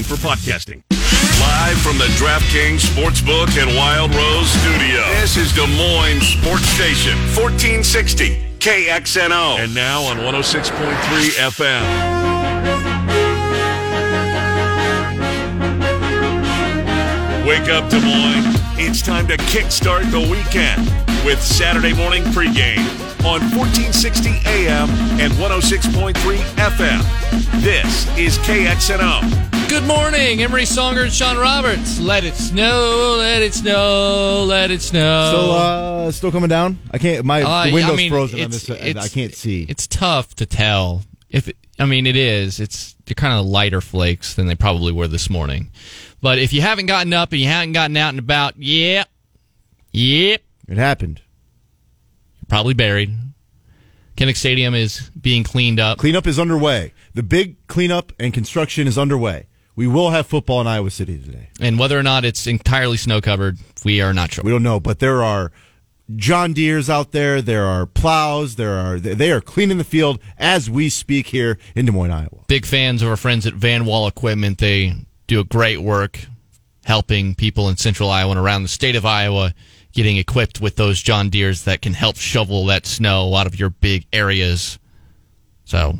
for podcasting. Live from the DraftKings Sportsbook and Wild Rose studio. This is Des Moines Sports Station, 1460 KXNO. And now on 106.3 FM. Wake up, Des Moines. It's time to kickstart the weekend with Saturday morning pregame on 1460 AM and 106.3 FM. This is KXNO. Good morning, Emery Songer and Sean Roberts. Let it snow, let it snow, let it snow. Still, uh, still coming down. I can't. My Uh, the window's I mean, frozen on this. I can't see. It's tough to tell. If it, I mean, it is. It's they're kind of lighter flakes than they probably were this morning. But if you haven't gotten up and you haven't gotten out and about, yep, yep, It happened. you're probably buried. Kinnick Stadium is being cleaned up. Cleanup is underway. The big cleanup and construction is underway. We will have football in Iowa City today. And whether or not it's entirely snow covered, we are not sure. We don't know, but there are John Deere's out there. There are plows. There are they are cleaning the field as we speak here in Des Moines, Iowa. big fans of our friends at Van Wall Equipment. They do a great work helping people in central Iowa and around the state of Iowa getting equipped with those John Deeres that can help shovel that snow out of your big areas. So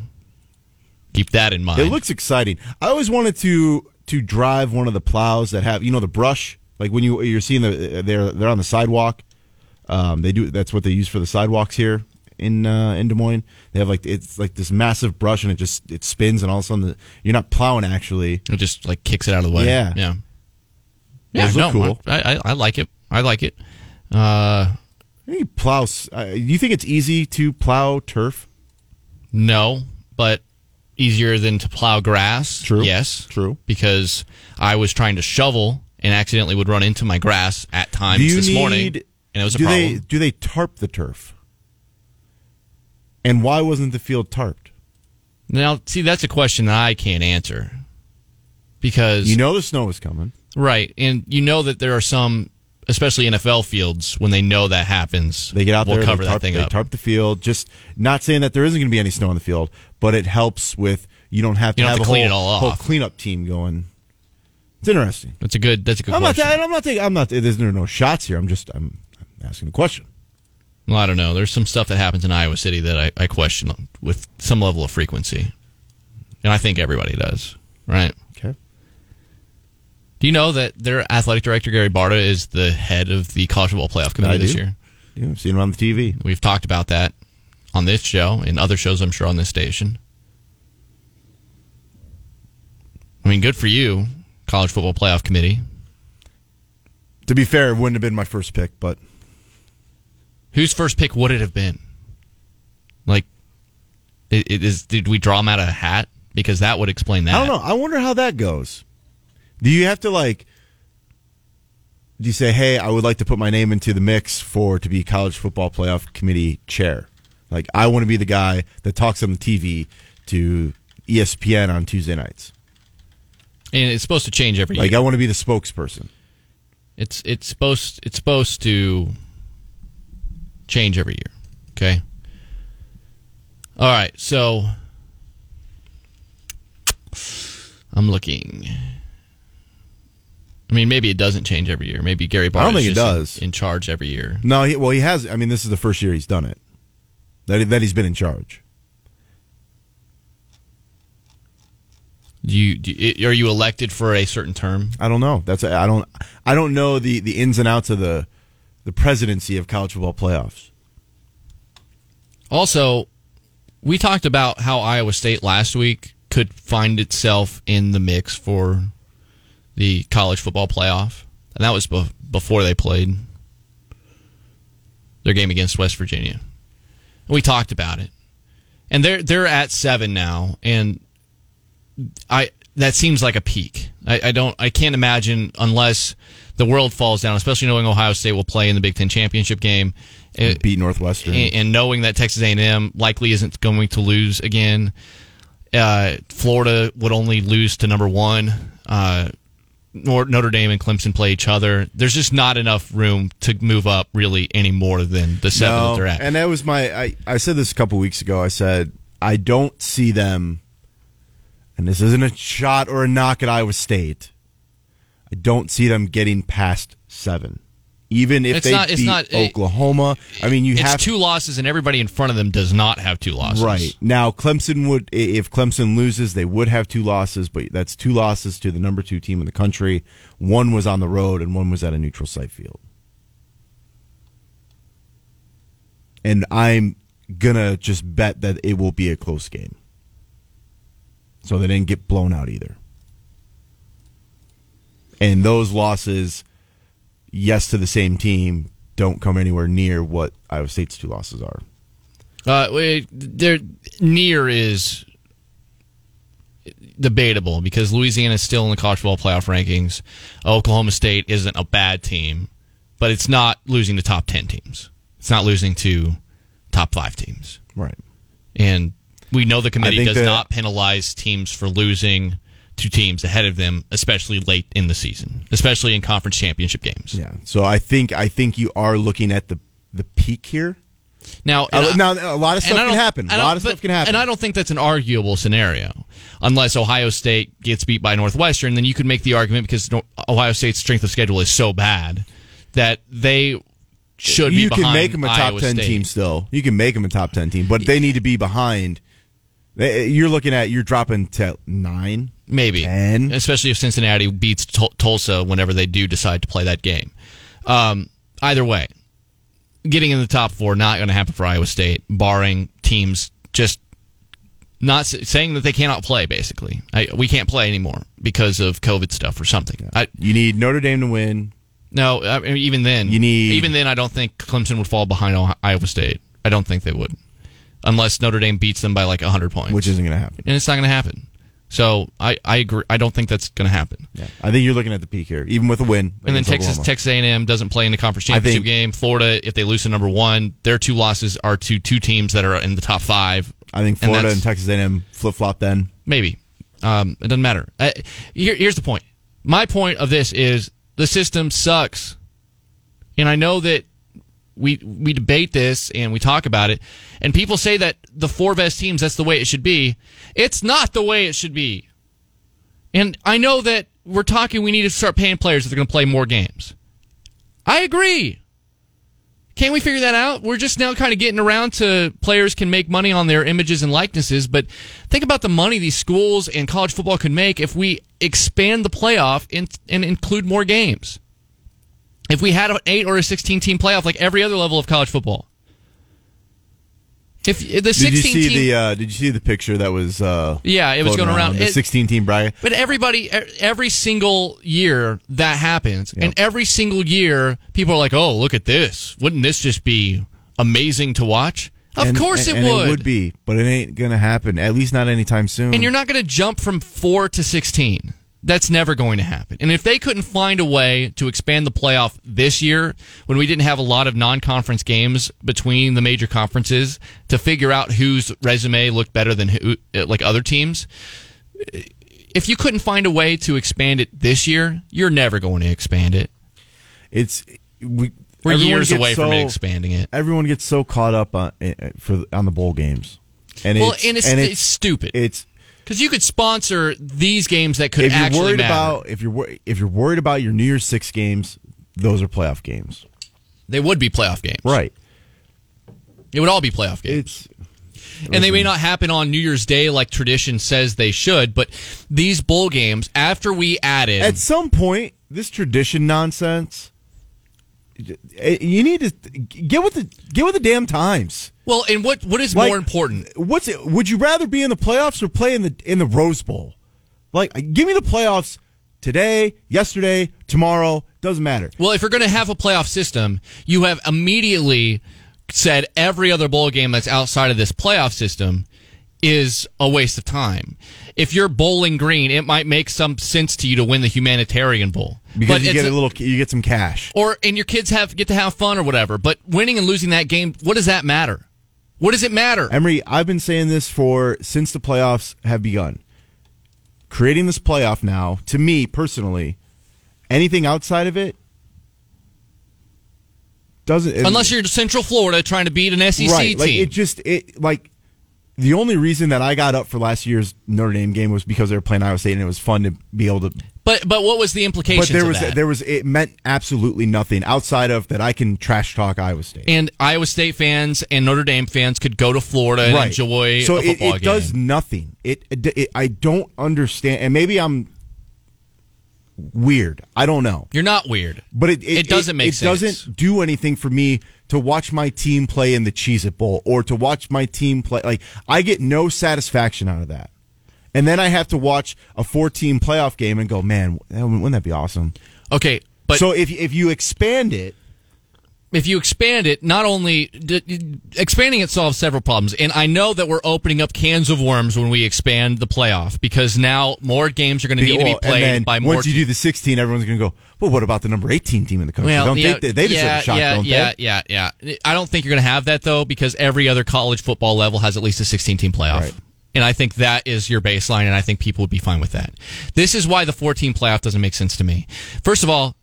keep that in mind. It looks exciting. I always wanted to to drive one of the plows that have you know the brush like when you you're seeing the they're they're on the sidewalk. Um, they do that's what they use for the sidewalks here in uh, in Des Moines. They have like it's like this massive brush and it just it spins and all of a sudden the, you're not plowing actually. it just like kicks it out of the way. Yeah. Yeah. Yeah, Those no, cool. I, I, I like it. I like it. Uh, Any plows? Uh, you think it's easy to plow turf? no, but easier than to plow grass. True. Yes. True. Because I was trying to shovel and accidentally would run into my grass at times Do you this need? morning, and it was a do problem. they do they tarp the turf? And why wasn't the field tarped? Now, see, that's a question that I can't answer because You know the snow is coming. right, and you know that there are some, especially NFL fields, when they know that happens, They get out we'll there, cover they, tarp, that thing they up. tarp the field. Just not saying that there isn't going to be any snow on the field, but it helps with you don't have to don't have, have to a clean whole, it all whole off. cleaneup team going. It's interesting. That's a good. That's a good I'm not. question. I'm not thinking. I'm not. There's no, no shots here. I'm just. I'm, I'm asking a question. well, I don't know. There's some stuff that happens in Iowa City that I, I question with some level of frequency, and I think everybody does. Right? Okay. Do you know that their athletic director Gary Barta is the head of the college football playoff committee this year? Yeah, I've seen him on the TV. We've talked about that on this show and other shows, I'm sure, on this station. I mean, good for you, College Football Playoff Committee. To be fair, it wouldn't have been my first pick, but Whose first pick would it have been? Like, it, it is did we draw him out of a hat? Because that would explain that. I don't know. I wonder how that goes. Do you have to like? Do you say, "Hey, I would like to put my name into the mix for to be college football playoff committee chair"? Like, I want to be the guy that talks on the TV to ESPN on Tuesday nights. And it's supposed to change every Like, year. Like I want to be the spokesperson. It's it's supposed it's supposed to change every year. Okay. All right, so I'm looking. I mean, maybe it doesn't change every year. Maybe Gary Barr I don't is think it just in- does. in, charge every year. No, he, well, he has. I mean, this is the first year he's done it. That that he's been in charge. Do you, do you are you elected for a certain term? I don't know. That's I don't I don't know the the ins and outs of the the presidency of college football playoffs. Also, we talked about how Iowa State last week could find itself in the mix for the college football playoff, and that was be- before they played their game against West Virginia. We talked about it, and they're they're at seven now, and I that seems like a peak. I, I don't I can't imagine unless the world falls down, especially knowing Ohio State will play in the Big Ten championship game. It- Beat Northwestern. and, and knowing that Texas A&M likely isn't going to lose again, uh, Florida would only lose to number one. Uh, Notre Dame and Clemson play each other. There's just not enough room to move up really any more than the seven that they're at. And that was my I, I said this a couple weeks ago. I said I don't see them and this isn't a shot or a knock at Iowa State. I don't see them getting past seven, even if It's they not- beat not- Oklahoma. I mean, you it's have two losses, and everybody in front of them does not have two losses. Right. Now, Clemson would if Clemson loses, they would have two losses, but that's two losses to the number two team in the country. One was on the road and one was at a neutral site field. And I'm going to just bet that it will be a close game. So they didn't get blown out either. And those losses, yes, to the same team, don't come anywhere near what Iowa State's two losses are. Uh, wait, they're near is debatable because Louisiana is still in the college football playoff rankings. Oklahoma State isn't a bad team, but it's not losing to top ten teams. It's not losing to top five teams, Right. and we know the committee does that- not penalize teams for losing to teams ahead of them, especially late in the season, especially in conference championship games. Yeah. So I think I think you are looking at the the peak here. Now, Uh, I- now a lot of stuff can happen. A lot of but- stuff can happen. And I don't think that's an arguable scenario. Unless Ohio State gets beat by Northwestern, then you could make the argument because Ohio State's strength of schedule is so bad that they should be you can behind make them a top Iowa ten State. team still. You can make them a top ten team, but they need to be behind. You're looking at you're dropping to nine. Maybe. 10. Especially if Cincinnati beats Tul- Tulsa whenever they do decide to play that game. Um, either way, getting in the top four, not going to happen for Iowa State, barring teams just not saying that they cannot play, basically. I, we can't play anymore because of COVID stuff or something. I, You need Notre Dame to win. no, I mean, even then, You need- even then, I don't think Clemson would fall behind Iowa State. I don't think they would, unless Notre Dame beats them by like hundred points, Which isn't going to happen. and it's not going to happen. So I, I agree. I don't think that's going to happen. Yeah. I think you're looking at the peak here, even with a win. And then Texas Oklahoma. Texas A&M doesn't play in the conference championship think- game. Florida, if they lose to number one, their two losses are to two teams that are in the top five. I think Florida that's- and, Texas A&M flip flop. Then Maybe um, it doesn't matter. Uh, here, here's the point. My point of this is the system sucks, and I know that we we debate this and we talk about it, and people say that the four best teams that's the way it should be. It's not the way it should be. And I know that we're talking we need to start paying players that are going to play more games. I agree. Can't we figure that out? We're just now kind of getting around to players can make money on their images and likenesses, but think about the money these schools and college football could make if we expand the playoff and, and include more games. If we had an 8 or a 16 team playoff like every other level of college football. If the 16 did you see team, the uh, Did you see the picture that was? Uh, Yeah, it was going around. The It- 16 team bracket. But everybody, every single year that happens, and every single year people are like, "Oh, look at this! Wouldn't this just be amazing to watch?" Of And- course and- it and would. It would be, but it ain't gonna happen. At least not anytime soon. And you're not going to jump from four to sixteen. That's never going to happen. And if they couldn't find a way to expand the playoff this year, when we didn't have a lot of non-conference games between the major conferences to figure out whose resume looked better than who, uh, like other teams, if you couldn't find a way to expand it this year, you're never going to expand it. It's we. We're years away from so- it expanding it. Everyone gets so caught up on eh, for on the bowl games, and Well, it's, and it's, it's, stupid It's because you could sponsor these games that could if you're actually worried matter. about if you're wor- if you're worried about your New Year's Six games, those are playoff games, they would be playoff games. right? It would all be playoff games. It's and they may not happen on New Year's Day like tradition says they should, but these bowl games, after we added, at some point this tradition nonsense. You need to get with the get with the damn times. Well, and what what is Like, more important? What's it? Would you rather be in the playoffs or play in the in the Rose Bowl? Like, give me the playoffs today, yesterday, tomorrow. Doesn't matter. Well, if you're going to have a playoff system, you have immediately said every other bowl game that's outside of this playoff system is a waste of time. If you're bowling green, it might make some sense to you to win the humanitarian bowl Because But you get a little, you get some cash. or and your kids have get to have fun or whatever. But winning and losing that game, what does that matter? What does it matter? Emery, I've been saying this for since the playoffs have begun. Creating this playoff now, to me personally, anything outside of it doesn't. Unless you're Central Florida trying to beat an SEC right, team. like it just it like the only reason that I got up for last year's Notre Dame game was because they were playing Iowa State and it was fun to be able to. But but what was the implication? But there of was that? there was it meant absolutely nothing outside of that I can trash talk Iowa State. and Iowa State fans and Notre Dame fans could go to Florida and enjoy so it, it does nothing. It, it, it I don't understand, and maybe I'm weird. I don't know. You're not weird, But it it, It doesn't make it sense. doesn't do anything for me to watch my team play in the Cheez It Bowl or to watch my team play. Like I get no satisfaction out of that. And then I have to watch a four-team playoff game and go, man, wouldn't that be awesome? Okay, but so if if you expand it, if you expand it, not only expanding it solves several problems, and I know that we're opening up cans of worms when we expand the playoff because now more games are going to need to be well, played by more. once you do the 16, everyone's going to go, well, what about the number 18 team in the country? well, don't yeah, they, they deserve yeah, a shot, yeah, don't yeah, they? yeah, yeah. I don't think you're going to have that though because every other college football level has at least a 16 team playoff. Right. And I think that is your baseline, and I think people would be fine with that. This is why the 14 playoff doesn't make sense to me. First of all,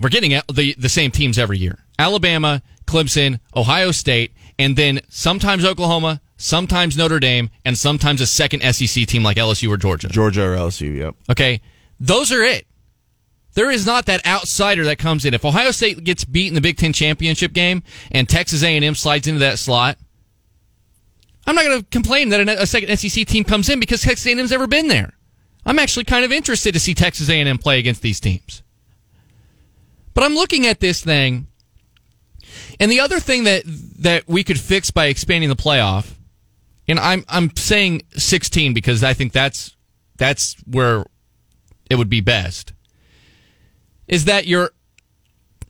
we're getting the, the same teams every year Alabama, Clemson, Ohio State, and then sometimes Oklahoma, sometimes Notre Dame, and sometimes a second SEC team like LSU or Georgia. Georgia or LSU, yep. Okay, those are it. There is not that outsider that comes in. If Ohio State gets beat in the Big Ten championship game and Texas A&M slides into that slot, I'm not going to complain that a second SEC team comes in because Texas A&M's never been there. I'm actually kind of interested to see Texas A&M play against these teams. But I'm looking at this thing, and the other thing that that we could fix by expanding the playoff, and I'm I'm saying 16 because I think that's that's where it would be best, is that your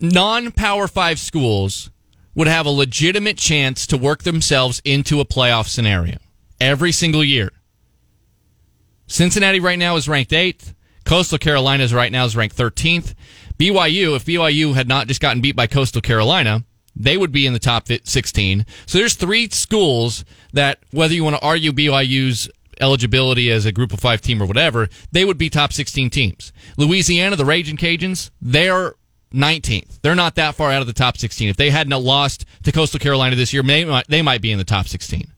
non-power five schools would have a legitimate chance to work themselves into a playoff scenario every single year. Cincinnati right now is ranked eighth. Coastal Carolina right now is ranked 13th. BYU, if BYU had not just gotten beat by Coastal Carolina, they would be in the top 16. So there's three schools that, whether you want to argue BYU's eligibility as a group of five team or whatever, they would be top 16 teams. Louisiana, the Raging Cajuns, they're 19th. They're not that far out of the top 16. If they hadn't lost to Coastal Carolina this year, they might, they might be in the top 16.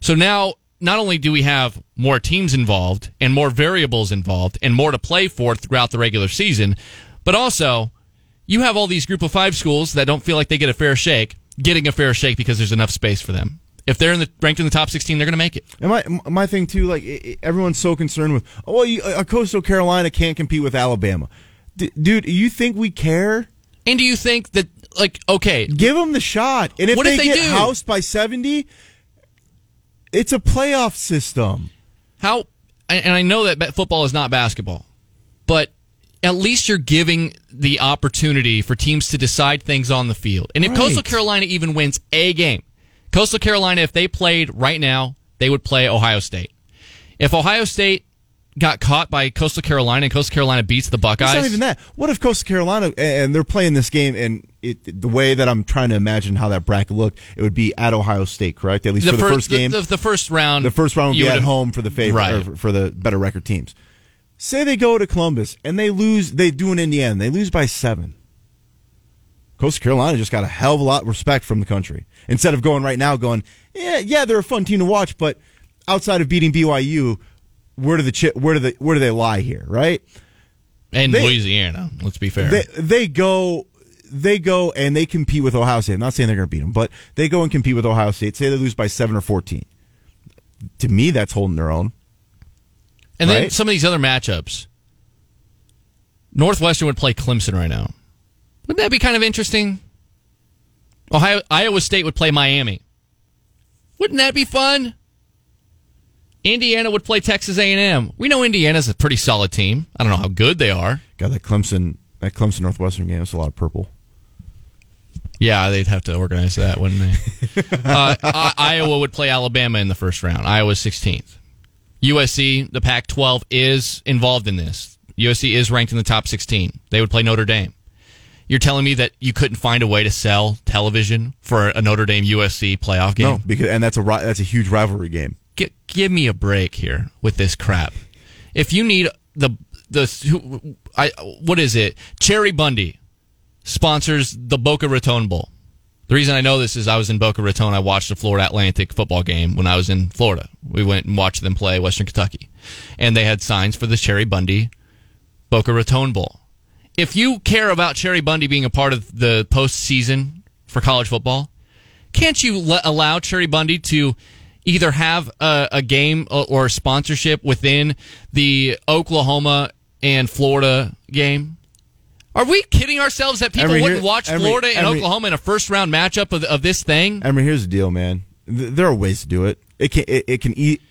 So now, not only do we have more teams involved and more variables involved and more to play for throughout the regular season, but also you have all these group of five schools that don't feel like they get a fair shake, getting a fair shake because there's enough space for them. If they're in the ranked in the top 16, they're going to make it. And my my thing too, like everyone's so concerned with, oh, well, you, Coastal Carolina can't compete with Alabama, D- dude. You think we care? And do you think that, like, okay, Give them the shot, and if What they, if they get do? housed by seventy, it's a playoff system. how and I know that football is not basketball, but at least you're giving the opportunity for teams to decide things on the field. And if Right. Coastal Carolina even wins a game, Coastal Carolina, if they played right now, they would play Ohio State. If Ohio State got caught by Coastal Carolina and Coastal Carolina beats the Buckeyes, It's not even that. What if Coastal Carolina and they're playing this game and it, the way that I'm trying to imagine how that bracket looked, it would be at Ohio State, correct? At least for the fir- first game. the, the first round, The first round would be at home for the favorite, Right. for- for the better record teams. Say they go to Columbus and they lose. They do in Indiana. They lose by seven. Coastal Carolina just got a hell of a lot of respect from the country. Instead of going right now, going, yeah, yeah, they're a fun team to watch, but outside of beating BYU, where do the chi- where do they where do they lie here? Right? and they- Louisiana. Let's be fair. They they go they go and they compete with Ohio State. I'm not saying they're going to beat them, but they go and compete with Ohio State. Say they lose by seven or fourteen. To me, that's holding their own. And then some of these other matchups. Northwestern would play Clemson right now. Wouldn't that be kind of interesting? Ohio Iowa State would play Miami. Wouldn't that be fun? Indiana would play Texas A&M. We know Indiana's a pretty solid team. I don't know how good they are. God, that Clemson that Clemson Northwestern game It's a lot of purple. Yeah, they'd have to organize that, wouldn't they? uh, I- Iowa would play Alabama in the first round. Iowa's 16th. USC, the Pac 12, is involved in this. USC is ranked in the top 16. They would play Notre Dame. You're telling me that you couldn't find a way to sell television for a Notre Dame USC playoff game? No, because and that's a that's a huge rivalry game. Gi- give me a break here with this crap. If you need the the I what is it? Cheribundi sponsors the Boca Raton Bowl. The reason I know this is I was in Boca Raton. I watched the Florida Atlantic football game when I was in Florida. We went and watched them play Western Kentucky, and they had signs for the Cheribundi Boca Raton Bowl. If you care about Cheribundi being a part of the postseason for college football, can't you let, allow Cheribundi to either have a, a game or a sponsorship within the Oklahoma and Florida game? Are we kidding ourselves that people Emery, wouldn't here- watch Emery- Florida and Emery- Oklahoma in a first round matchup of, of this thing? I mean, here's the deal, man. There are ways to do it. It can. It, it can eat.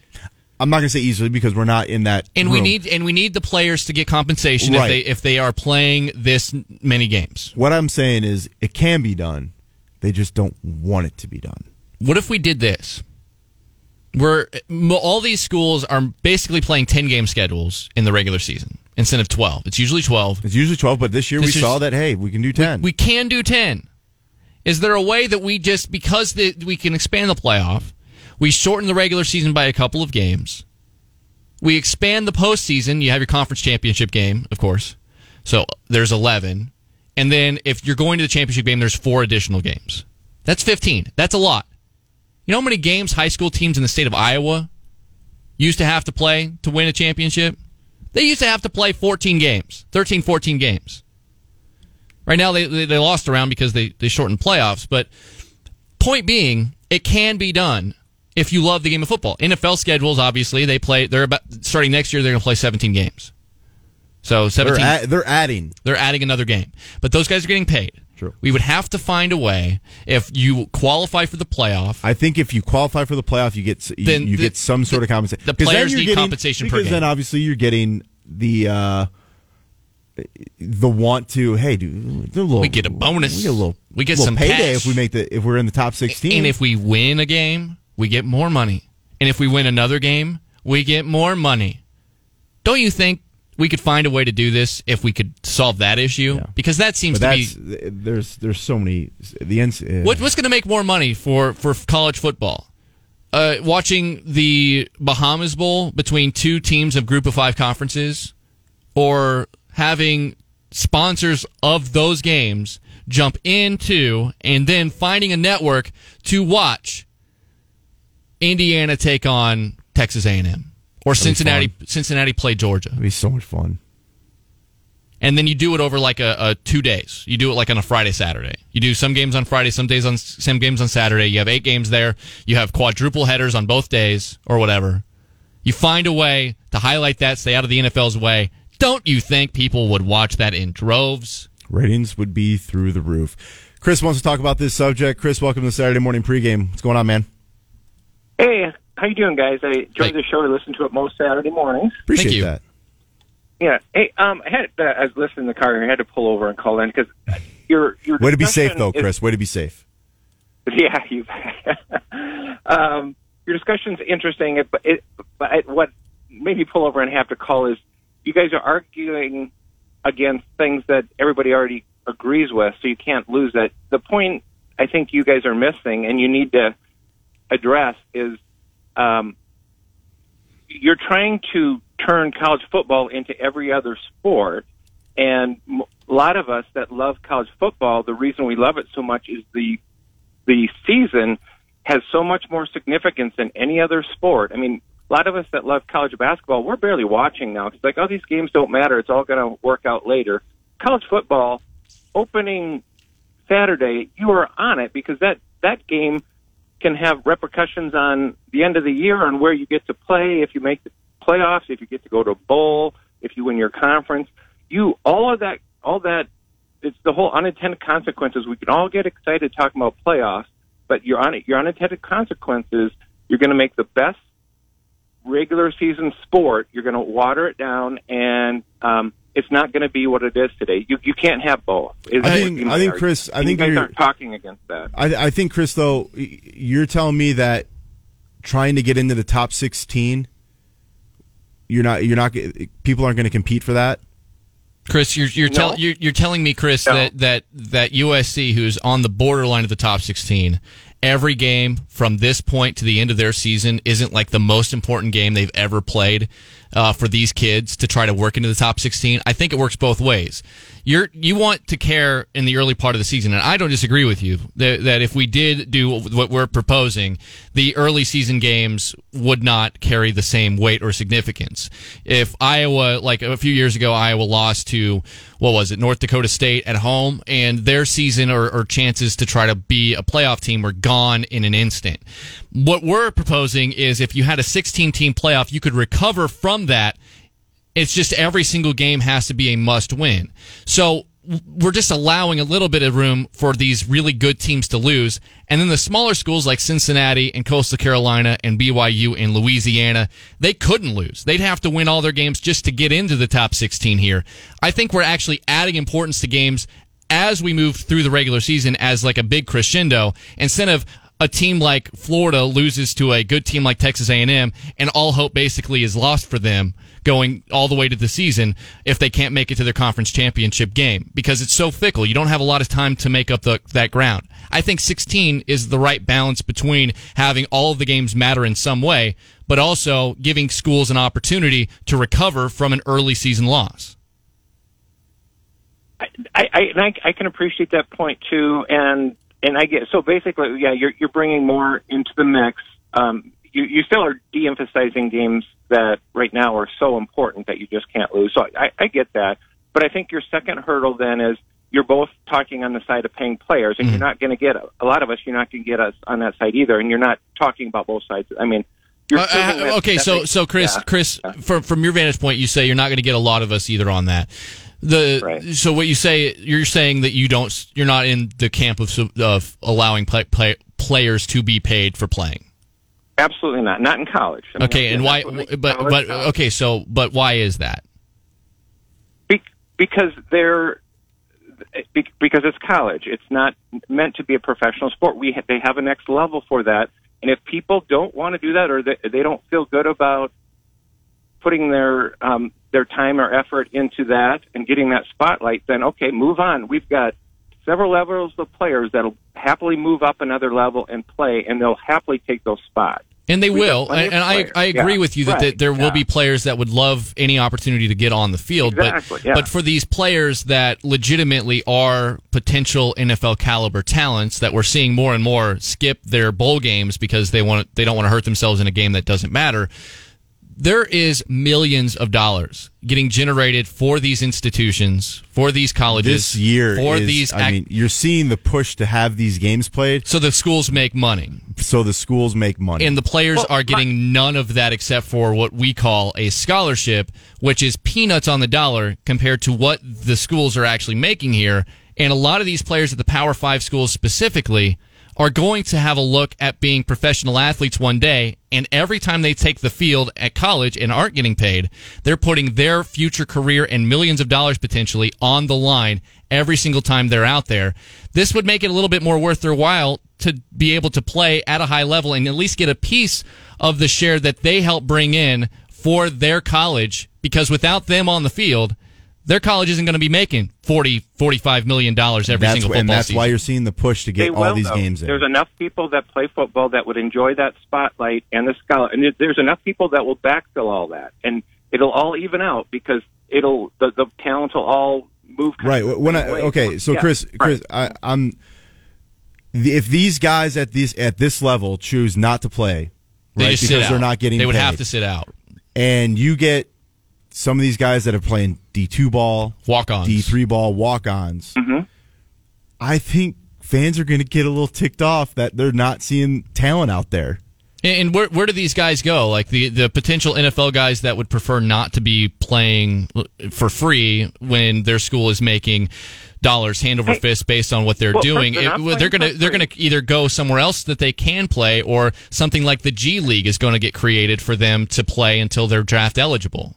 I'm not going to say easily because we're not in that. And we need and we need the players to get compensation Right. if they if they are playing this many games. What I'm saying is, it can be done. They just don't want it to be done. What if we did this? Where m- all these schools are basically playing 10 game schedules in the regular season instead of 12. It's usually 12. It's usually 12, but this year This we saw that. Hey, we can do 10. We can do 10. Is there a way that we just, because the, we can expand the playoff, we shorten the regular season by a couple of games, we expand the postseason, you have your conference championship game, of course. So there's 11. And then if you're going to the championship game, there's four additional games. That's 15. That's a lot. You know how many games high school teams in the state of Iowa used to have to play to win a championship? They used to have to play 14 games, 13, 14 games. Right now, they, they, they lost around because they, they shortened playoffs. But point being, it can be done if you love the game of football. NFL schedules, obviously, they play, they're about, starting next year, they're going to play 17 games. So 17, they're, they're, a- they're adding. adding another game. But those guys are getting paid. True. We would have to find a way, if you qualify for the playoff, I think if you qualify for the playoff, you get you, Then you the- get some sort of compensation. the players need getting- compensation per because then obviously you're getting the uh, the want to. Hey, dude, little, We get a bonus. We get a little. We get little some payday cash. if we make the if we're in the top sixteen. And if we win a game, we get more money. And if we win another game, we get more money. Don't you think we could find a way to do this if we could solve that issue? Yeah. Because that seems but to be there's there's so many the. Uh, what, what's going to make more money for for college football. Uh, watching the Bahamas Bowl between two teams of Group of Five conferences, or having sponsors of those games jump into and then finding a network to watch Indiana take on Texas A&M or be Cincinnati Cincinnati play Georgia It'd be so much fun. and then you do it over like a, a two days. You do it like on a Friday, Saturday. You do some games on Friday, some days on some games on Saturday. You have eight games there. You have quadruple headers on both days or whatever. You find a way to highlight that, stay out of the NFL's way. Don't you think people would watch that in droves? Ratings would be through the roof. Chris wants to talk about this subject. Chris, welcome to Saturday morning pregame. What's going on, man? Hey, how you doing, guys? I enjoy Hey. the show. I listen to it most Saturday mornings. Appreciate you. that. Yeah. Hey, um, I had uh, I was listening in the car. I had to pull over and call in because your your Way to be safe, discussion though, is- Chris. Way to be safe. Yeah, you. um, your discussion's interesting. But it, but it, what made me pull over and have to call is you guys are arguing against things that everybody already agrees with, so you can't lose that. The point I think you guys are missing, and you need to address, is um, you're trying to turn college football into every other sport. And a lot of us that love college football, the reason we love it so much is the the season has so much more significance than any other sport. I mean, a lot of us that love college basketball, we're barely watching now. It's like, oh, these games don't matter. It's all going to work out later. College football, opening Saturday, you are on it because that that game can have repercussions on the end of the year on where you get to play, if you make the playoffs, if you get to go to a bowl, if you win your conference. You all of that, all that. It's the whole unintended consequences. We can all get excited talking about playoffs, but your un, your unintended consequences. You're going to make the best regular season sport. You're going to water it down, and um, it's not going to be what it is today. You you can't have both. I think- I think. Chris, I think you guys you're- aren't talking against that. I, I think, Chris, though, you're telling me that trying to get into the top 16, you're not, you're not, people aren't going to compete for that. Chris, you're you're, tell, No. you're you're telling me, Chris, No. that that that USC, who's on the borderline of the top 16, every game from this point to the end of their season isn't like the most important game they've ever played uh, for these kids to try to work into the top 16. I think it works both ways. You're you want to care in the early part of the season, and I don't disagree with you that, that if we did do what we're proposing, the early season games would not carry the same weight or significance. If Iowa, like a few years ago, Iowa lost to what was it, North Dakota State at home, and their season or, or chances to try to be a playoff team were gone in an instant. What we're proposing is if you had a 16 team playoff, you could recover from that it's just every single game has to be a must win. So we're just allowing a little bit of room for these really good teams to lose. And then the smaller schools like Cincinnati and Coastal Carolina and BYU and Louisiana, they couldn't lose. They'd have to win all their games just to get into the top 16 here. I think we're actually adding importance to games as we move through the regular season as like a big crescendo instead of a team like Florida loses to a good team like Texas A&M and all hope basically is lost for them going all the way to the season if they can't make it to their conference championship game because it's so fickle. You don't have a lot of time to make up the, that ground. I think 16 is the right balance between having all of the games matter in some way, but also giving schools an opportunity to recover from an early season loss. I, I, I, I can appreciate that point too, and and I get so basically, yeah, you're you're bringing more into the mix. Um, you you still are de-emphasizing games that right now are so important that you just can't lose. So I, I get that, but I think your second hurdle then is you're both talking on the side of paying players, and mm. you're not going to get a lot of us. You're not going to get us on that side either, and you're not talking about both sides. I mean. Uh, uh, okay, so makes, so Chris, yeah, Chris, from from your vantage point, you say you're not going to get a lot of us either on that. The right. so what you say you're saying that you don't you're not in the camp of of allowing play, play, players to be paid for playing. Absolutely not. Not in college. I mean, okay, and why? But but okay, so but why is that? Be, because they're because it's college. It's not meant to be a professional sport. We they have a next level for that. And if people don't want to do that, or they, they don't feel good about putting their um, their time or effort into that and getting that spotlight, then okay, move on. We've got several levels of players that'll happily move up another level and play, and they'll happily take those spots. And they we will. And, and I, I agree yeah. with you that, right. that there will yeah. be players that would love any opportunity to get on the field. Exactly. But, yeah. but for these players that legitimately are potential NFL caliber talents that we're seeing more and more skip their bowl games because they want they don't want to hurt themselves in a game that doesn't matter there is millions of dollars getting generated for these institutions, for these colleges this year. For is, these, I mean, you're seeing the push to have these games played, so the schools make money. So the schools make money, and the players well, are getting my- none of that except for what we call a scholarship, which is peanuts on the dollar compared to what the schools are actually making here. And a lot of these players at the Power Five schools specifically are going to have a look at being professional athletes one day. And every time they take the field at college and aren't getting paid, they're putting their future career and millions of dollars potentially on the line every single time they're out there. This would make it a little bit more worth their while to be able to play at a high level and at least get a piece of the share that they help bring in for their college because without them on the field, their college isn't going to be making 40 45 million dollars every that's single football and that's season. why you're seeing the push to get they all will, these though. games in. There's enough people that play football that would enjoy that spotlight and the scholar and there's enough people that will backfill all that and it'll all even out because it'll the, the talent will all move right when I okay so yeah, Chris Chris right. I, I'm if these guys at these at this level choose not to play they right because they're not getting they would paid, have to sit out and you get some of these guys that are playing D two ball, walk ons, D three ball, walk ons. Mm-hmm. I think fans are going to get a little ticked off that they're not seeing talent out there. And where where do these guys go? Like the the potential NFL guys that would prefer not to be playing for free when their school is making dollars hand over hey, fist based on what they're well, doing. They're, it, they're gonna they're gonna either go somewhere else that they can play, or something like the G League is going to get created for them to play until they're draft eligible.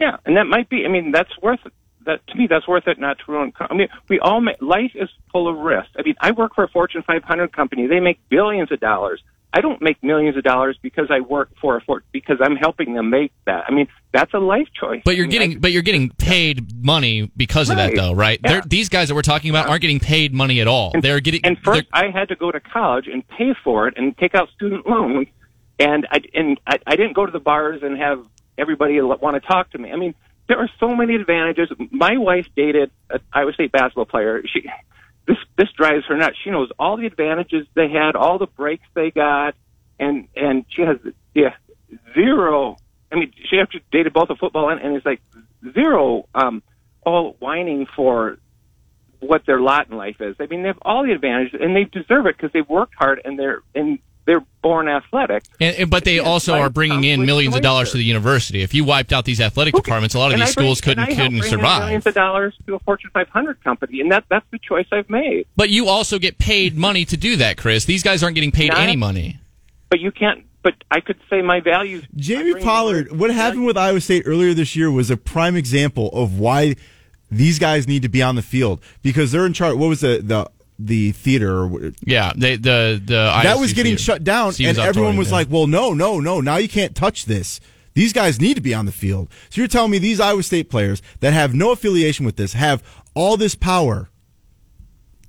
Yeah, and that might be. I mean, that's worth it. That to me, that's worth it. Not to ruin. I mean, we all make, life is full of risk. I mean, I work for a Fortune 500 company. They make billions of dollars. I don't make millions of dollars because I work for a fort because I'm helping them make that. I mean, that's a life choice. But you're I mean, getting, I, but you're getting paid money because right. of that, though, right? Yeah. These guys that we're talking about aren't getting paid money at all. And, they're getting. And first, I had to go to college and pay for it and take out student loans, and I and I, I didn't go to the bars and have everybody want to talk to me. I mean, there are so many advantages. My wife dated a Iowa State basketball player. She this this drives her nuts. She knows all the advantages they had, all the breaks they got, and and she has yeah zero. I mean, she actually dated both a football and, and it's like zero um, all whining for what their lot in life is. I mean, they have all the advantages and they deserve it because they've worked hard and they're and they're born athletic. And, and- but they Yeah, also are bringing in millions of dollars to the university. If you wiped out these athletic Okay. departments, a lot of And these I bring- schools couldn't and I couldn't bring in survive. Millions of dollars to a Fortune 500 company, and that that's the choice I've made. But you also get paid money to do that, Chris. These guys aren't getting paid Not- any money. But you can't. But I could say my values. Jamie Pollard, more- what happened with Iowa State earlier this year was a prime example of why these guys need to be on the field because they're in charge. What was the the the theater? Yeah, they, the the That was getting theater. shut down, and everyone was like, "Well, no, no, no! Now you can't touch this. These guys need to be on the field." So you're telling me these Iowa State players that have no affiliation with this have all this power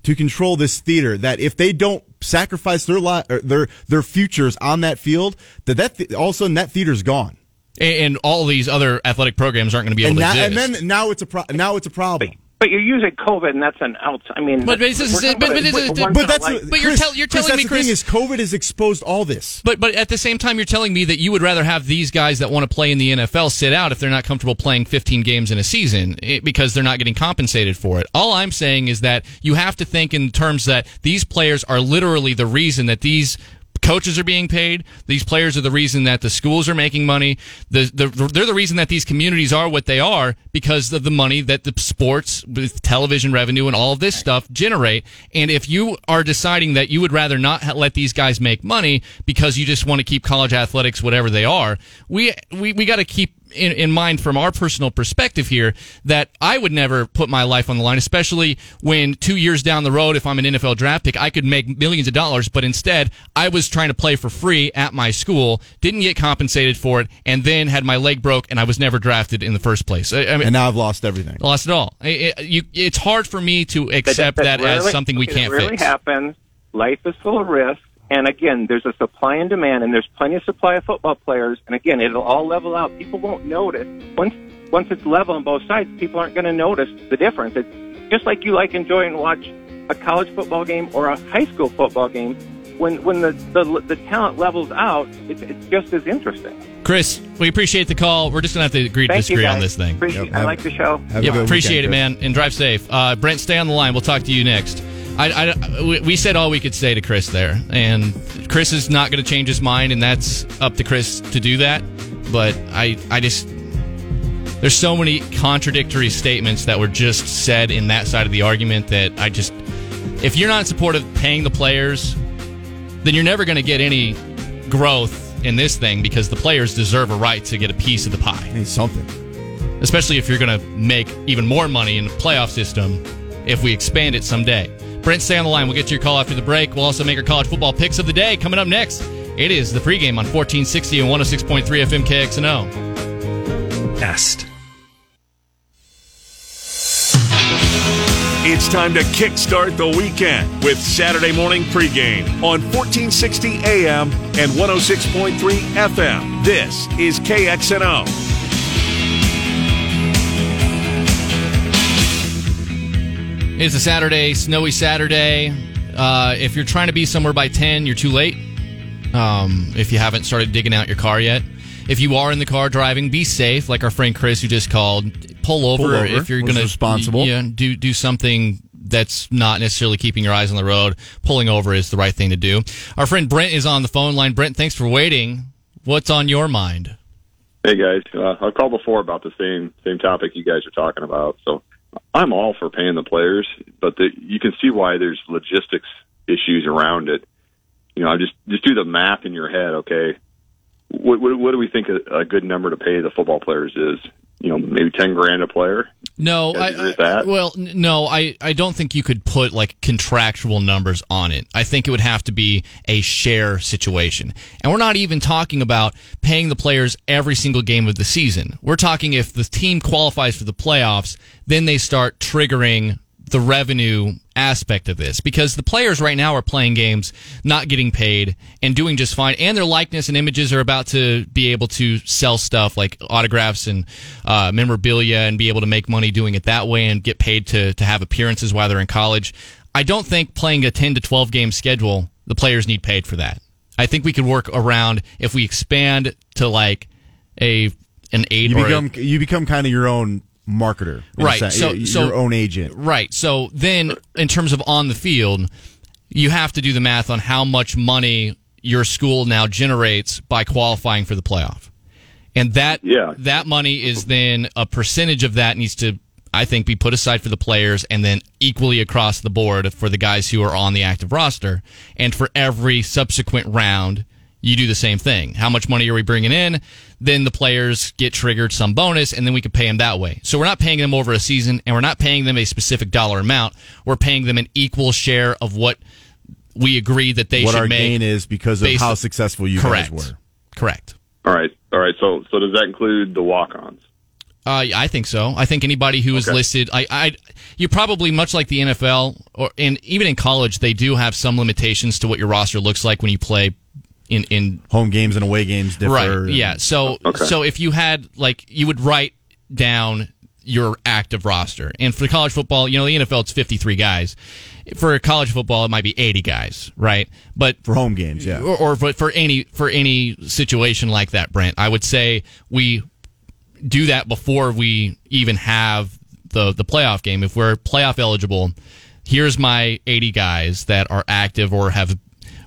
to control this theater that if they don't sacrifice their li- or their their futures on that field, that that th- all of a sudden that theater's gone. and, and all these other athletic programs aren't going to be able and, to now, exist. and then now it's a pro- now it's a problem. But you're using COVID, and that's an out. I mean, But that's- this is- we're but- but a- this is- once in But that's life- But you're tell- you're Chris, telling that's me, the Chris- thing is COVID has exposed all this. But but at the same time, you're telling me that you would rather have these guys that want to play in the NFL sit out if they're not comfortable playing 15 games in a season eh, because they're not getting compensated for it. All I'm saying is that you have to think in terms that these players are literally the reason that these coaches are being paid. These players are the reason that the schools are making money. The, the, they're the reason that these communities are what they are because of the money that the sports with television revenue and all this stuff generate. And if you are deciding that you would rather not let these guys make money because you just want to keep college athletics whatever they are, we we, we got to keep in, in mind from our personal perspective here that I would never put my life on the line, especially when two years down the road, if I'm an NFL draft pick, I could make millions of dollars, but instead I was trying to play for free at my school, didn't get compensated for it, and then had my leg broke and I was never drafted in the first place. I, I mean, and now I've lost everything. lost it all. It, it- you, it's hard for me to accept that, as rarely- something we can't that rarely fix. happens. Life is full of risk. And again, there's a supply and demand, and there's plenty of supply of football players. And again, it'll all level out. People won't notice once once it's level on both sides. People aren't going to notice the difference. It's just like you like enjoying watch a college football game or a high school football game. When when the the, the talent levels out, it's, it's just as interesting. Chris, we appreciate the call. We're just going to have to agree to Thank disagree on this thing. Appreciate, Yep, I have- like the show. Have a Yep, appreciate weekend, it, man, and drive safe. Uh, Brent, stay on the line. We'll talk to you next. I, I- we- said all we could say to Chris there, and Chris is not going to change his mind, and that's up to Chris to do that. But I, I just there's so many contradictory statements that were just said in that side of the argument that I just, if you're not in support of paying the players, then you're never going to get any growth in this thing because the players deserve a right to get a piece of the pie Hey, something. especially if you're going to make even more money in the playoff system if we expand it someday. Brent, stay on the line. We'll get to your call after the break. We'll also make our college football picks of the day coming up next. It is the pregame on 1460 and 106.3 FM KXNO. Est. It's time to kickstart the weekend with Saturday morning pregame on 1460 AM and 106.3 FM. This is KXNO. It's a Saturday, snowy Saturday. Uh, if you're trying to be somewhere by 10, you're too late. Um, if you haven't started digging out your car yet. If you are in the car driving, be safe, like our friend Chris who just called. Pull over, Pull over. if you're going to responsible. Yeah, do do something that's not necessarily keeping your eyes on the road. Pulling over is the right thing to do. Our friend Brent is on the phone line. Brent, thanks for waiting. What's on your mind? Hey guys, uh, I called before about the same same topic you guys are talking about. So I'm all for paying the players, but the, you can see why there's logistics issues around it. You know, just just do the math in your head. Okay, what what, what do we think a, a good number to pay the football players is? You know, maybe ten grand a player. No, I, that? well, no, I, I don't think you could put like contractual numbers on it. I think it would have to be a share situation. And we're not even talking about paying the players every single game of the season. We're talking if the team qualifies for the playoffs, then they start triggering the revenue aspect of this because the players right now are playing games, not getting paid, and doing just fine. And their likeness and images are about to be able to sell stuff like autographs and uh, memorabilia and be able to make money doing it that way and get paid to, to have appearances while they're in college. I don't think playing a 10 to 12 game schedule, the players need paid for that. I think we could work around if we expand to like a an eight You or a- you become kind of your own marketer, Right, sense. so- your so- your own agent. Right. So then, in terms of on the field, you have to do the math on how much money your school now generates by qualifying for the playoff, and that Yeah. that money is then a percentage of that needs to, I think, be put aside for the players, and then equally across the board for the guys who are on the active roster, and for every subsequent round. You do the same thing. How much money are we bringing in? Then the players get triggered some bonus, and then we can pay them that way. So we're not paying them over a season, and we're not paying them a specific dollar amount. We're paying them an equal share of what we agree that they What should our make. gain is because of how successful you Correct. guys were. Correct. All right, all right. So so does that include the walk-ons? Uh, I think so. I think anybody who is Okay. listed, I, I, you probably much like the NFL or and even in college, they do have some limitations to what your roster looks like when you play in in Home games and away games differ. right. and- Yeah. So Okay. so if you had like you would write down your active roster, and for college football, you know the NFL it's fifty three guys. For college football, it might be eighty guys, right? But For home games, yeah. or, or but for any for any situation like that, Brent, I would say we do that before we even have the the playoff game. If we're playoff eligible, here's my 80 guys that are active or have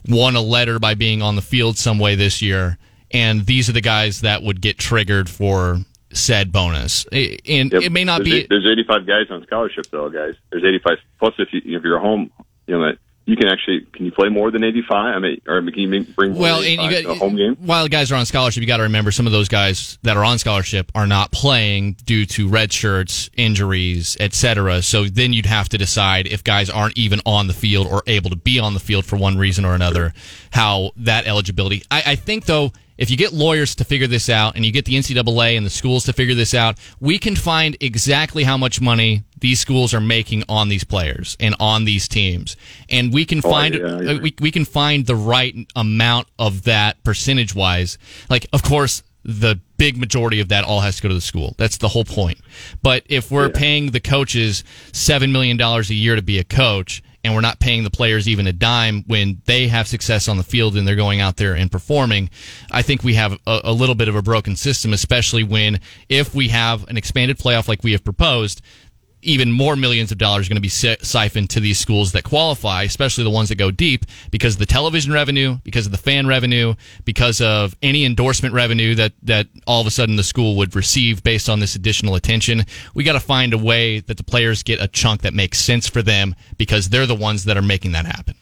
won a letter by being on the field some way this year, and these are the guys that would get triggered for said bonus. And Yep. it may not there's, be eight- There's 85 guys on scholarship, though, guys. There's 85. Plus, if you if you're home, you know that you can actually can you play more than 85? I mean, or can you bring more Well, than and you 85 got, home game? while guys are on scholarship, you got to remember some of those guys that are on scholarship are not playing due to red shirts, injuries, etc. So then you'd have to decide if guys aren't even on the field or able to be on the field for one reason or another, how that eligibility. I, I think though, if you get lawyers to figure this out and you get the NCAA and the schools to figure this out, we can find exactly how much money these schools are making on these players and on these teams, and we can find yeah, uh, we we can find the right amount of that percentage wise. Like, of course, the big majority of that all has to go to the school. That's the whole point. But if we're paying the coaches seven million dollars a year to be a coach, and we're not paying the players even a dime when they have success on the field and they're going out there and performing, I think we have a, a little bit of a broken system, especially when if we have an expanded playoff like we have proposed even more millions of dollars are going to be siphoned to these schools that qualify, especially the ones that go deep, because of the television revenue, because of the fan revenue, because of any endorsement revenue that that all of a sudden the school would receive based on this additional attention. We got to find a way that the players get a chunk that makes sense for them because they're the ones that are making that happen.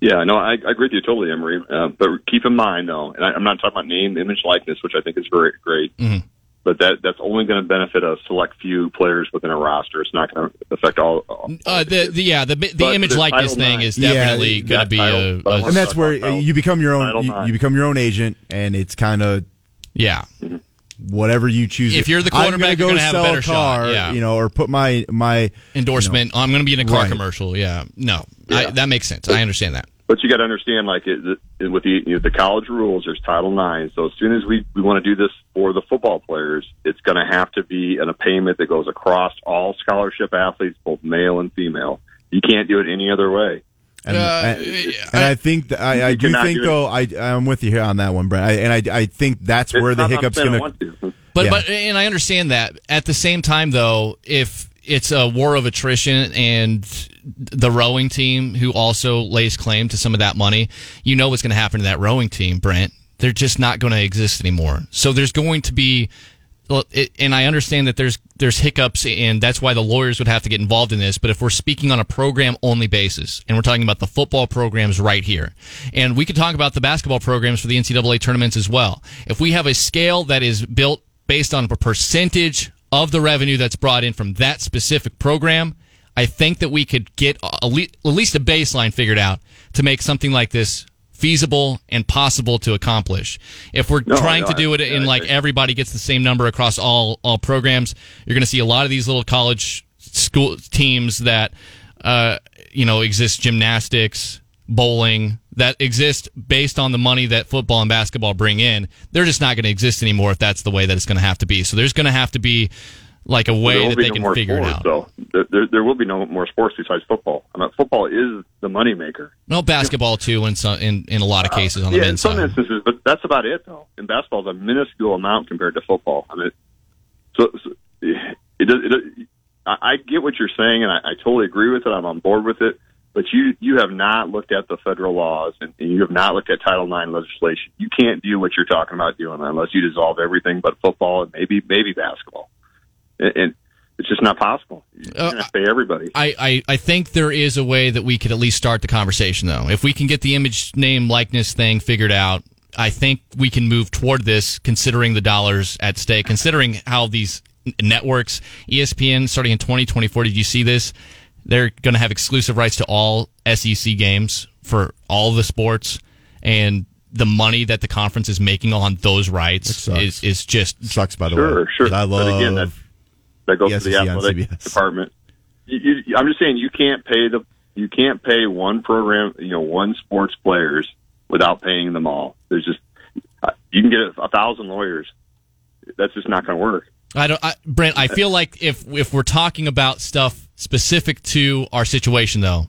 Yeah, no, I, I agree with you totally, Emery. Uh, but keep in mind, though, and I, I'm not talking about name, image, likeness, which I think is very great. Mm-hmm. But that that's only going to benefit a select few players within a roster. It's not going to affect all. all Uh, the, the yeah the the But image the likeness thing IX- is definitely that going to be title, a, but I a wanna and that's where about you become your own you, you become your own agent and it's kind of yeah. whatever you choose If you're the I'm quarterback, gonna you're go gonna have a better shot, car yeah. you know or put my my endorsement. I'm going to be in a car Right. commercial. Yeah, no, I, that makes sense. I understand that. But you got to understand, like it, it, with the you know, the college rules, there's Title IX. So as soon as we we want to do this for the football players, it's going to have to be in a payment that goes across all scholarship athletes, both male and female. You can't do it any other way. and, Uh, and, yeah, and I think that I, I do think do though I I'm with you here on that one Brent I, and I I think that's where the hiccups saying I gonna to. But Yeah. but and I understand that. At the same time, though, if it's a war of attrition and the rowing team who also lays claim to some of that money, you know what's going to happen to that rowing team, Brent. They're just not going to exist anymore. So there's going to be. And I understand that there's there's hiccups, and that's why the lawyers would have to get involved in this. But if we're speaking on a program only basis, and we're talking about the football programs right here, and we could talk about the basketball programs for the NCAA tournaments as well. If we have a scale that is built based on a percentage of the revenue that's brought in from that specific program, I think that we could get at least a baseline figured out to make something like this feasible and possible to accomplish. If we're No, trying no, to do it I- in I like everybody gets the same number across all all programs, you're going to see a lot of these little college school teams that uh, you know exist gymnastics, bowling that exist based on the money that football and basketball bring in. They're just not going to exist anymore if that's the way that it's going to have to be. So there's going to have to be like a way that they no can more figure sports, it out. Though there, there, there will be no more sports besides football. I mean, football is the moneymaker. No basketball too, in some, in in a lot of uh, cases on the yeah, in some side. instances, but that's about it though. In basketball, it's a minuscule amount compared to football. I mean, so, so it, it, it, I, I get what you're saying, and I, I totally agree with it. I'm on board with it. But you you have not looked at the federal laws, and, and you have not looked at Title IX legislation. You can't do what you're talking about doing unless you dissolve everything but football and maybe maybe basketball, and, and it's just not possible. You're Uh, pay everybody. I, I, I think there is a way that we could at least start the conversation, though. If we can get the image, name, likeness thing figured out, I think we can move toward this, considering the dollars at stake, considering how these networks, ESPN, starting in 2024, did you see this? They're going to have exclusive rights to all SEC games for all the sports, and the money that the conference is making on those rights sucks. is, is just Sucks, by the Sure, way. sure. 'Cause I love. But again, that that goes the to the athletic department. You, you, I'm just saying you can't pay the you can't pay one program, you know, one sports players without paying them all. There's just uh, you can get a, a thousand lawyers. That's just not going to work. I don't, I, Brent. I feel like if if we're talking about stuff specific to our situation, though,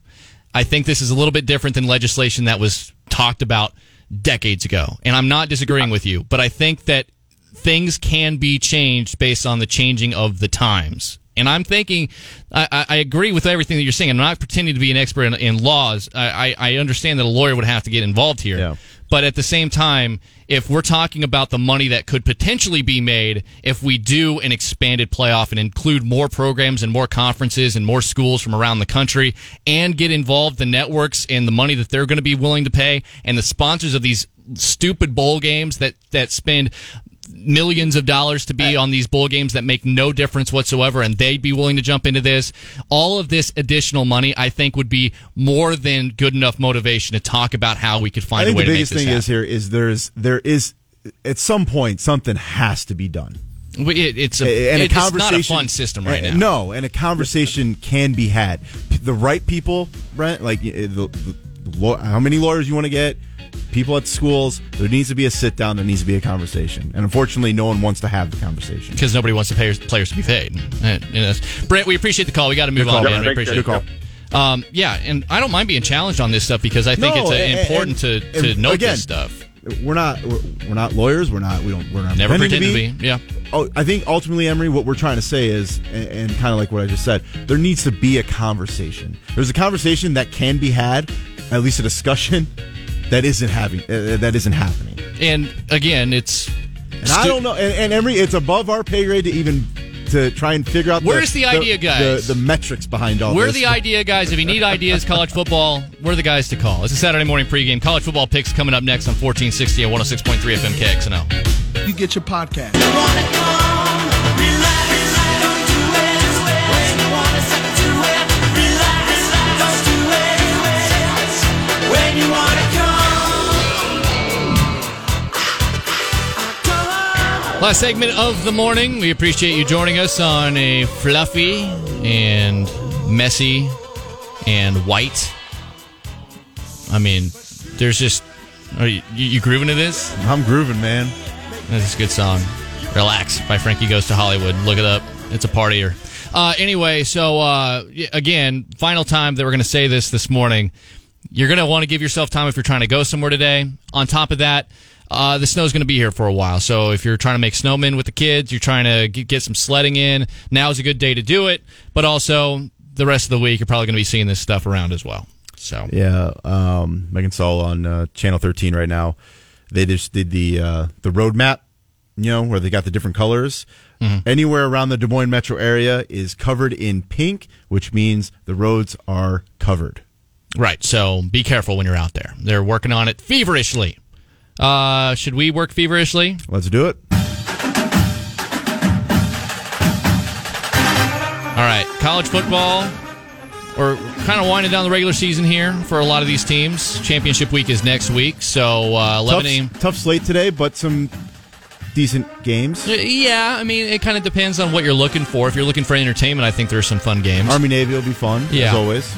I think this is a little bit different than legislation that was talked about decades ago. And I'm not disagreeing with you, but I think that things can be changed based on the changing of the times. And I'm thinking, I, I- agree with everything that you're saying. I'm not pretending to be an expert in, in laws. I, I, I understand that a lawyer would have to get involved here. Yeah. But at the same time, if we're talking about the money that could potentially be made if we do an expanded playoff and include more programs and more conferences and more schools from around the country and get involved the networks and the money that they're going to be willing to pay and the sponsors of these stupid bowl games that that spend millions of dollars to be on these bowl games that make no difference whatsoever and they'd be willing to jump into this all of this additional money i think would be more than good enough motivation to talk about how we could find a way the to make biggest this thing happen. is here is there's there is at some point something has to be done. It, it's a, and it's a not conversation a fun system right now. No, and a conversation can be had. The right people, Brent, like the, the, the how many lawyers you want to get, people at schools. There needs to be a sit down. There needs to be a conversation, and unfortunately, no one wants to have the conversation. because nobody wants the players, players to be paid. You know, Brent, we appreciate the call. We got to move Good on, call, man. Brent. We appreciate Good it. Um, yeah, and I don't mind being challenged on this stuff because I think No, it's uh, and- important and- to, to and note again, this stuff. We're not we're, we're not lawyers. We're not we don't we're not Never pretending pretend to be. Yeah. oh, I think ultimately, Emery, what we're trying to say is, and, and kind of like what I just said, there needs to be a conversation. There's a conversation that can be had, at least a discussion that isn't having uh, that isn't happening. And again, it's. And I don't know, and, and Emery, it's above our pay grade to even to try and figure out. Where's the idea, guys? The, the metrics behind all We're this. the idea guys. If you need ideas, college football, we're the guys to call. It's a Saturday morning pregame. College football picks coming up next on 1460 and 106.3 FM KXNO. You get your podcast. Last segment of the morning. We appreciate you joining us on a fluffy and messy and white. I mean, there's just. Are you, you grooving to this? I'm grooving, man. That's a good song. Relax by Frankie Goes to Hollywood. Look it up. It's a partier. Uh, anyway, so uh, again, final time that we're going to say this this morning. You're going to want to give yourself time if you're trying to go somewhere today. On top of that, uh, the snow's going to be here for a while. So if you're trying to make snowmen with the kids, you're trying to get, some sledding in, now's a good day to do it. But also, the rest of the week, you're probably going to be seeing this stuff around as well. So Yeah, um, Megan Saul on uh, Channel 13 right now. They just did the uh, the roadmap, you know, where they got the different colors. Anywhere around the Des Moines metro area is covered in pink, which means the roads are covered. Right. So be careful when you're out there. They're working on it feverishly. Uh, should we work feverishly? Let's do it. All right. College football. We're kind of winding down the regular season here for a lot of these teams. Championship week is next week. So uh, 11 a.m. Tough, tough slate today, but some decent games. Uh, Yeah, I mean, it kind of depends on what you're looking for. If you're looking for entertainment, I think there's some fun games. Army Navy will be fun Yeah. as always.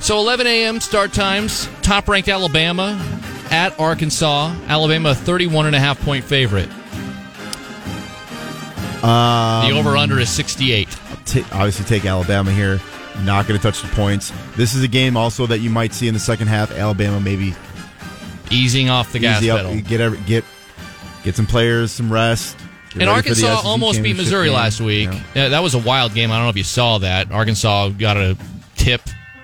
So 11 a.m. start times. Top ranked Alabama at Arkansas. Alabama a 31 and a half point favorite. Um, the over under is 68. ta- obviously take Alabama here. Not going to touch the points. This is a game also that you might see in the second half. Alabama maybe Easing off the gas up, get every, get get some players some rest. And ready for the Arkansas almost beat Missouri game. last week. Yeah. Yeah, that was a wild game. I don't know if you saw that. Arkansas got a tip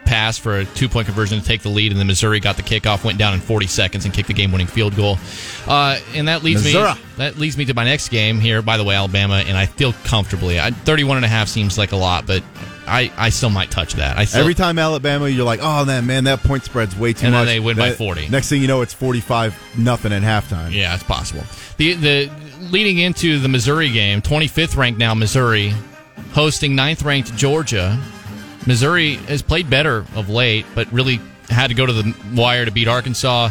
pass for a two point conversion to take the lead, and then Missouri got the kickoff, went down in 40 seconds, and kicked the game winning field goal. Uh, and that leads Missouri. me that leads me to my next game here. By the way, Alabama, and I feel comfortably. I, 31 and a half seems like a lot, but I, I still might touch that. I still, Every time Alabama, you're like, oh man, man, that point spread's way too And much. they win by 40. Next thing you know, it's 45 nothing at halftime. Yeah, it's possible. The the leading into the Missouri game, 25th ranked now Missouri, hosting 9th ranked Georgia. Missouri has played better of late, but really had to go to the wire to beat Arkansas.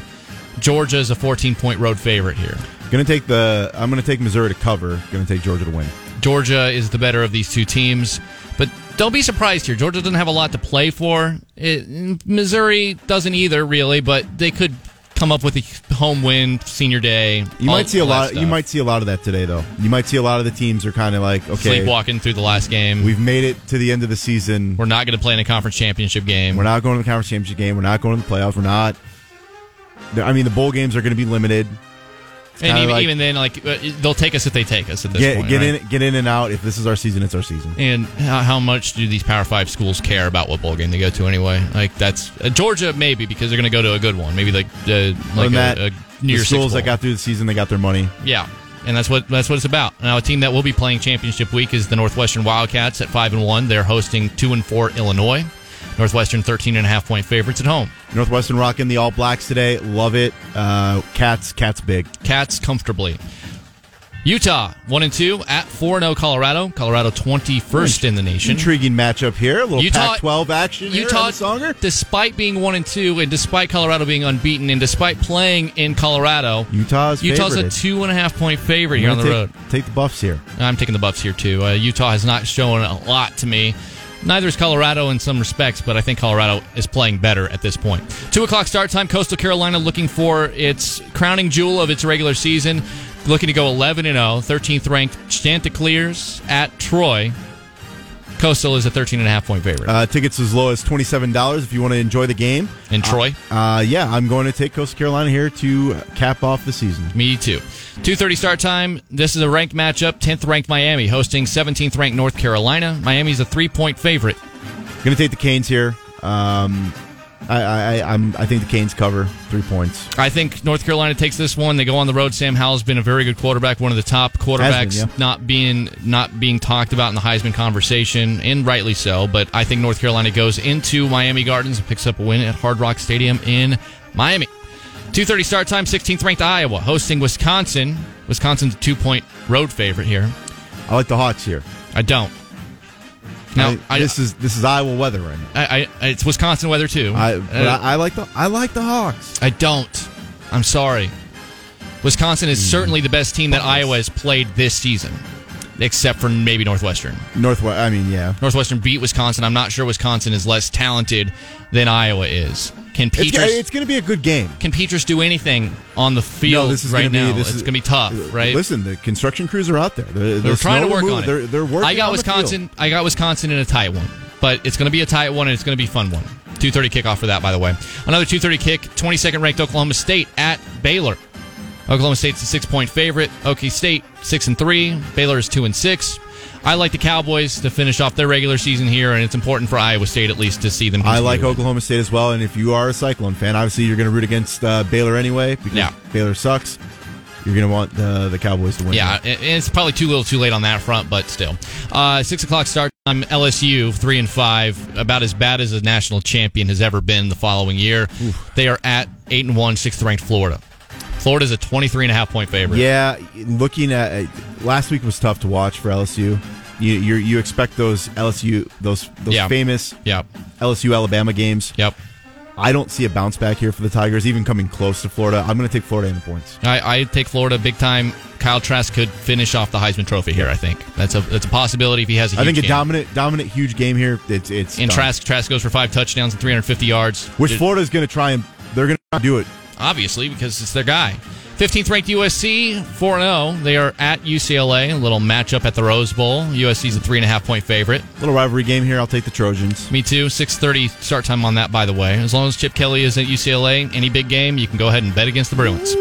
Georgia is a 14 point road favorite here. Gonna take the. I'm gonna take Missouri to cover. Gonna take Georgia to win. Georgia is the better of these two teams, but don't be surprised here. Georgia doesn't have a lot to play for. It, Missouri doesn't either, really, but they could come up with a home win, senior day. You might see a lot. You might see a lot of that today, though. You might see a lot of the teams are kind of like, okay, sleepwalking through the last game. we've made it to the end of the season. We're not going to play in a conference championship game. We're not going to the conference championship game. We're not going to the playoffs. We're not. I mean, the bowl games are going to be limited. And even, like- even then, like uh, they'll take us if they take us at this Get point. get right? in, get in and out. If this is our season, it's our season. And how, how much do these Power Five schools care about what bowl game they go to anyway? Like that's uh, Georgia maybe because they're going to go to a good one, maybe like uh, like a, that, a New the Year's Six schools that got through the season, they got their money. Yeah, and that's what that's what it's about. Now, a team that will be playing championship week is the Northwestern Wildcats at five and one. They're hosting two and four Illinois. Northwestern 13 and a half point favorites at home. Northwestern rocking the All Blacks today. Love it. Uh, cats, cats, big. Cats comfortably. Utah one and two at four zero Colorado. Colorado twenty first in the nation. Intriguing matchup here. A little Utah- Pac-12 action. here Utah, the Songer. despite being one and two, and despite Colorado being unbeaten, and despite playing in Colorado, Utah's Utah's a two and a half point favorite here on the gonna road. take, Take the Buffs here. I'm taking the Buffs here too. Uh, Utah has not shown a lot to me. Neither is Colorado in some respects, but I think Colorado is playing better at this point. Two o'clock start time. Coastal Carolina looking for its crowning jewel of its regular season, looking to go 11 and 0. 13th ranked Chanticleers at Troy. Coastal is a 13 and a half point favorite. Uh, tickets as low as twenty-seven dollars if you want to enjoy the game. And Troy. Uh, yeah, I'm going to take Coastal Carolina here to cap off the season. Me too. 2:30 start time. This is a ranked matchup. 10th ranked Miami hosting 17th ranked North Carolina. Miami's a 3-point favorite. Going to take the Canes here. Um, I, I, I'm, I think the Canes cover three points. I think North Carolina takes this one. They go on the road. Sam Howell's been a very good quarterback, one of the top quarterbacks been, yeah. not being not being talked about in the Heisman conversation, and rightly so. But I think North Carolina goes into Miami Gardens and picks up a win at Hard Rock Stadium in Miami. 2:30 start time. 16th ranked Iowa hosting Wisconsin. Wisconsin's a two point road favorite here. I like the Hawks here. I don't. Now, I- I, this is this is Iowa weather right now. I, I, it's Wisconsin weather too. I, but Uh, I, I like the I like the Hawks. I don't. I'm sorry. Wisconsin Hmm. is certainly the best team that Iowa has played this season, except for maybe Northwestern. Northwest. I mean, yeah. Northwestern beat Wisconsin. I'm not sure Wisconsin is less talented than Iowa is. Can It's, it's going to be a good game. can Petras do anything on the field no, this is right gonna now? Be, this it's is going to be tough, right? Listen, the construction crews are out there. They're, They're trying to work on it. They're, they're working. I got on the field. Wisconsin. I got Wisconsin in a tight one, but it's going to be a tight one, and it's going to be a fun one. Two thirty kickoff for that, by the way. Another two thirty kick. Twenty second ranked Oklahoma State at Baylor. Oklahoma State's a six point favorite. Okie State six and three. Baylor is two and six. I like the Cowboys to finish off their regular season here, and it's important for Iowa State at least to see them. I like. Oklahoma State as well. And if you are a Cyclone fan, obviously you're going to root against uh, Baylor anyway because Yeah. Baylor sucks. You're going to want the the Cowboys to win. Yeah, and it's probably too little, too late on that front, but still. Uh, six o'clock start time. LSU three and five, about as bad as a national champion has ever been the following year. They are at eight and one, sixth ranked Florida. Florida's a 23 and a half point favorite. Yeah, looking at last week was tough to watch for LSU. You you you expect those LSU those those Yeah. famous Yep. LSU Alabama games. Yep. I don't see a bounce back here for the Tigers, even coming close to Florida. I'm going to take Florida in the points. I, I take Florida big time. Kyle Trask could finish off the Heisman Trophy here. I think that's a that's a possibility if he has a I think a game. dominant, dominant, huge game here. It's it's And done. Trask Trask goes for five touchdowns and 350 yards. which Florida is going to try and they're going to do it. obviously because it's their guy. 15th ranked USC 4 0. They are at UCLA. A little matchup at the Rose Bowl. USC's a three and a half point favorite. Little rivalry game here. I'll take the Trojans. Me too. 6:30 start time on that. By the way, as long as Chip Kelly is at UCLA, any big game, you can go ahead and bet against the Bruins.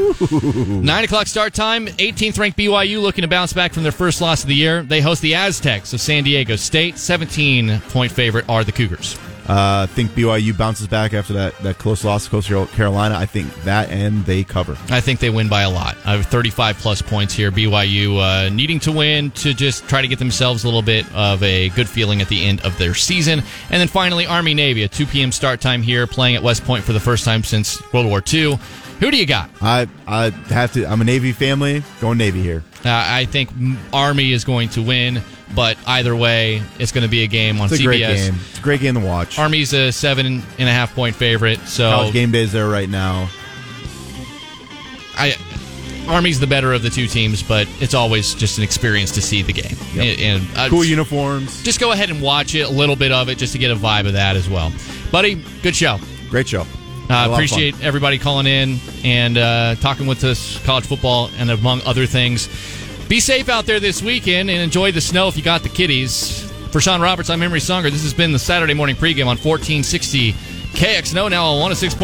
Nine o'clock start time. 18th ranked BYU looking to bounce back from their first loss of the year. They host the Aztecs of San Diego State. 17 point favorite are the Cougars. Uh, I think BYU bounces back after that, that close loss to Coastal Carolina. I think that and they cover. I think they win by a lot. I have 35 plus points here. BYU uh, needing to win to just try to get themselves a little bit of a good feeling at the end of their season. And then finally, Army Navy, a 2 p.m. start time here, playing at West Point for the first time since World War II. Who do you got? I I have to. I'm a Navy family. Going Navy here. Uh, I think Army is going to win, but either way, it's going to be a game on It's a CBS. great game. It's a great game to watch. Army's a seven and a half point favorite, so College game day is there right now. I Army's the better of the two teams, but it's always just an experience to see the game. Yep. And, and uh, Cool uniforms. just go ahead and watch it, a little bit of it, just to get a vibe of that as well. Buddy, good show. Great show. Uh, appreciate everybody calling in and uh, talking with us college football and among other things. Be safe out there this weekend and enjoy the snow if you got the kiddies. For Sean Roberts, I'm Emery Songer. This has been the Saturday morning pregame on 1460 KXNO now on 106.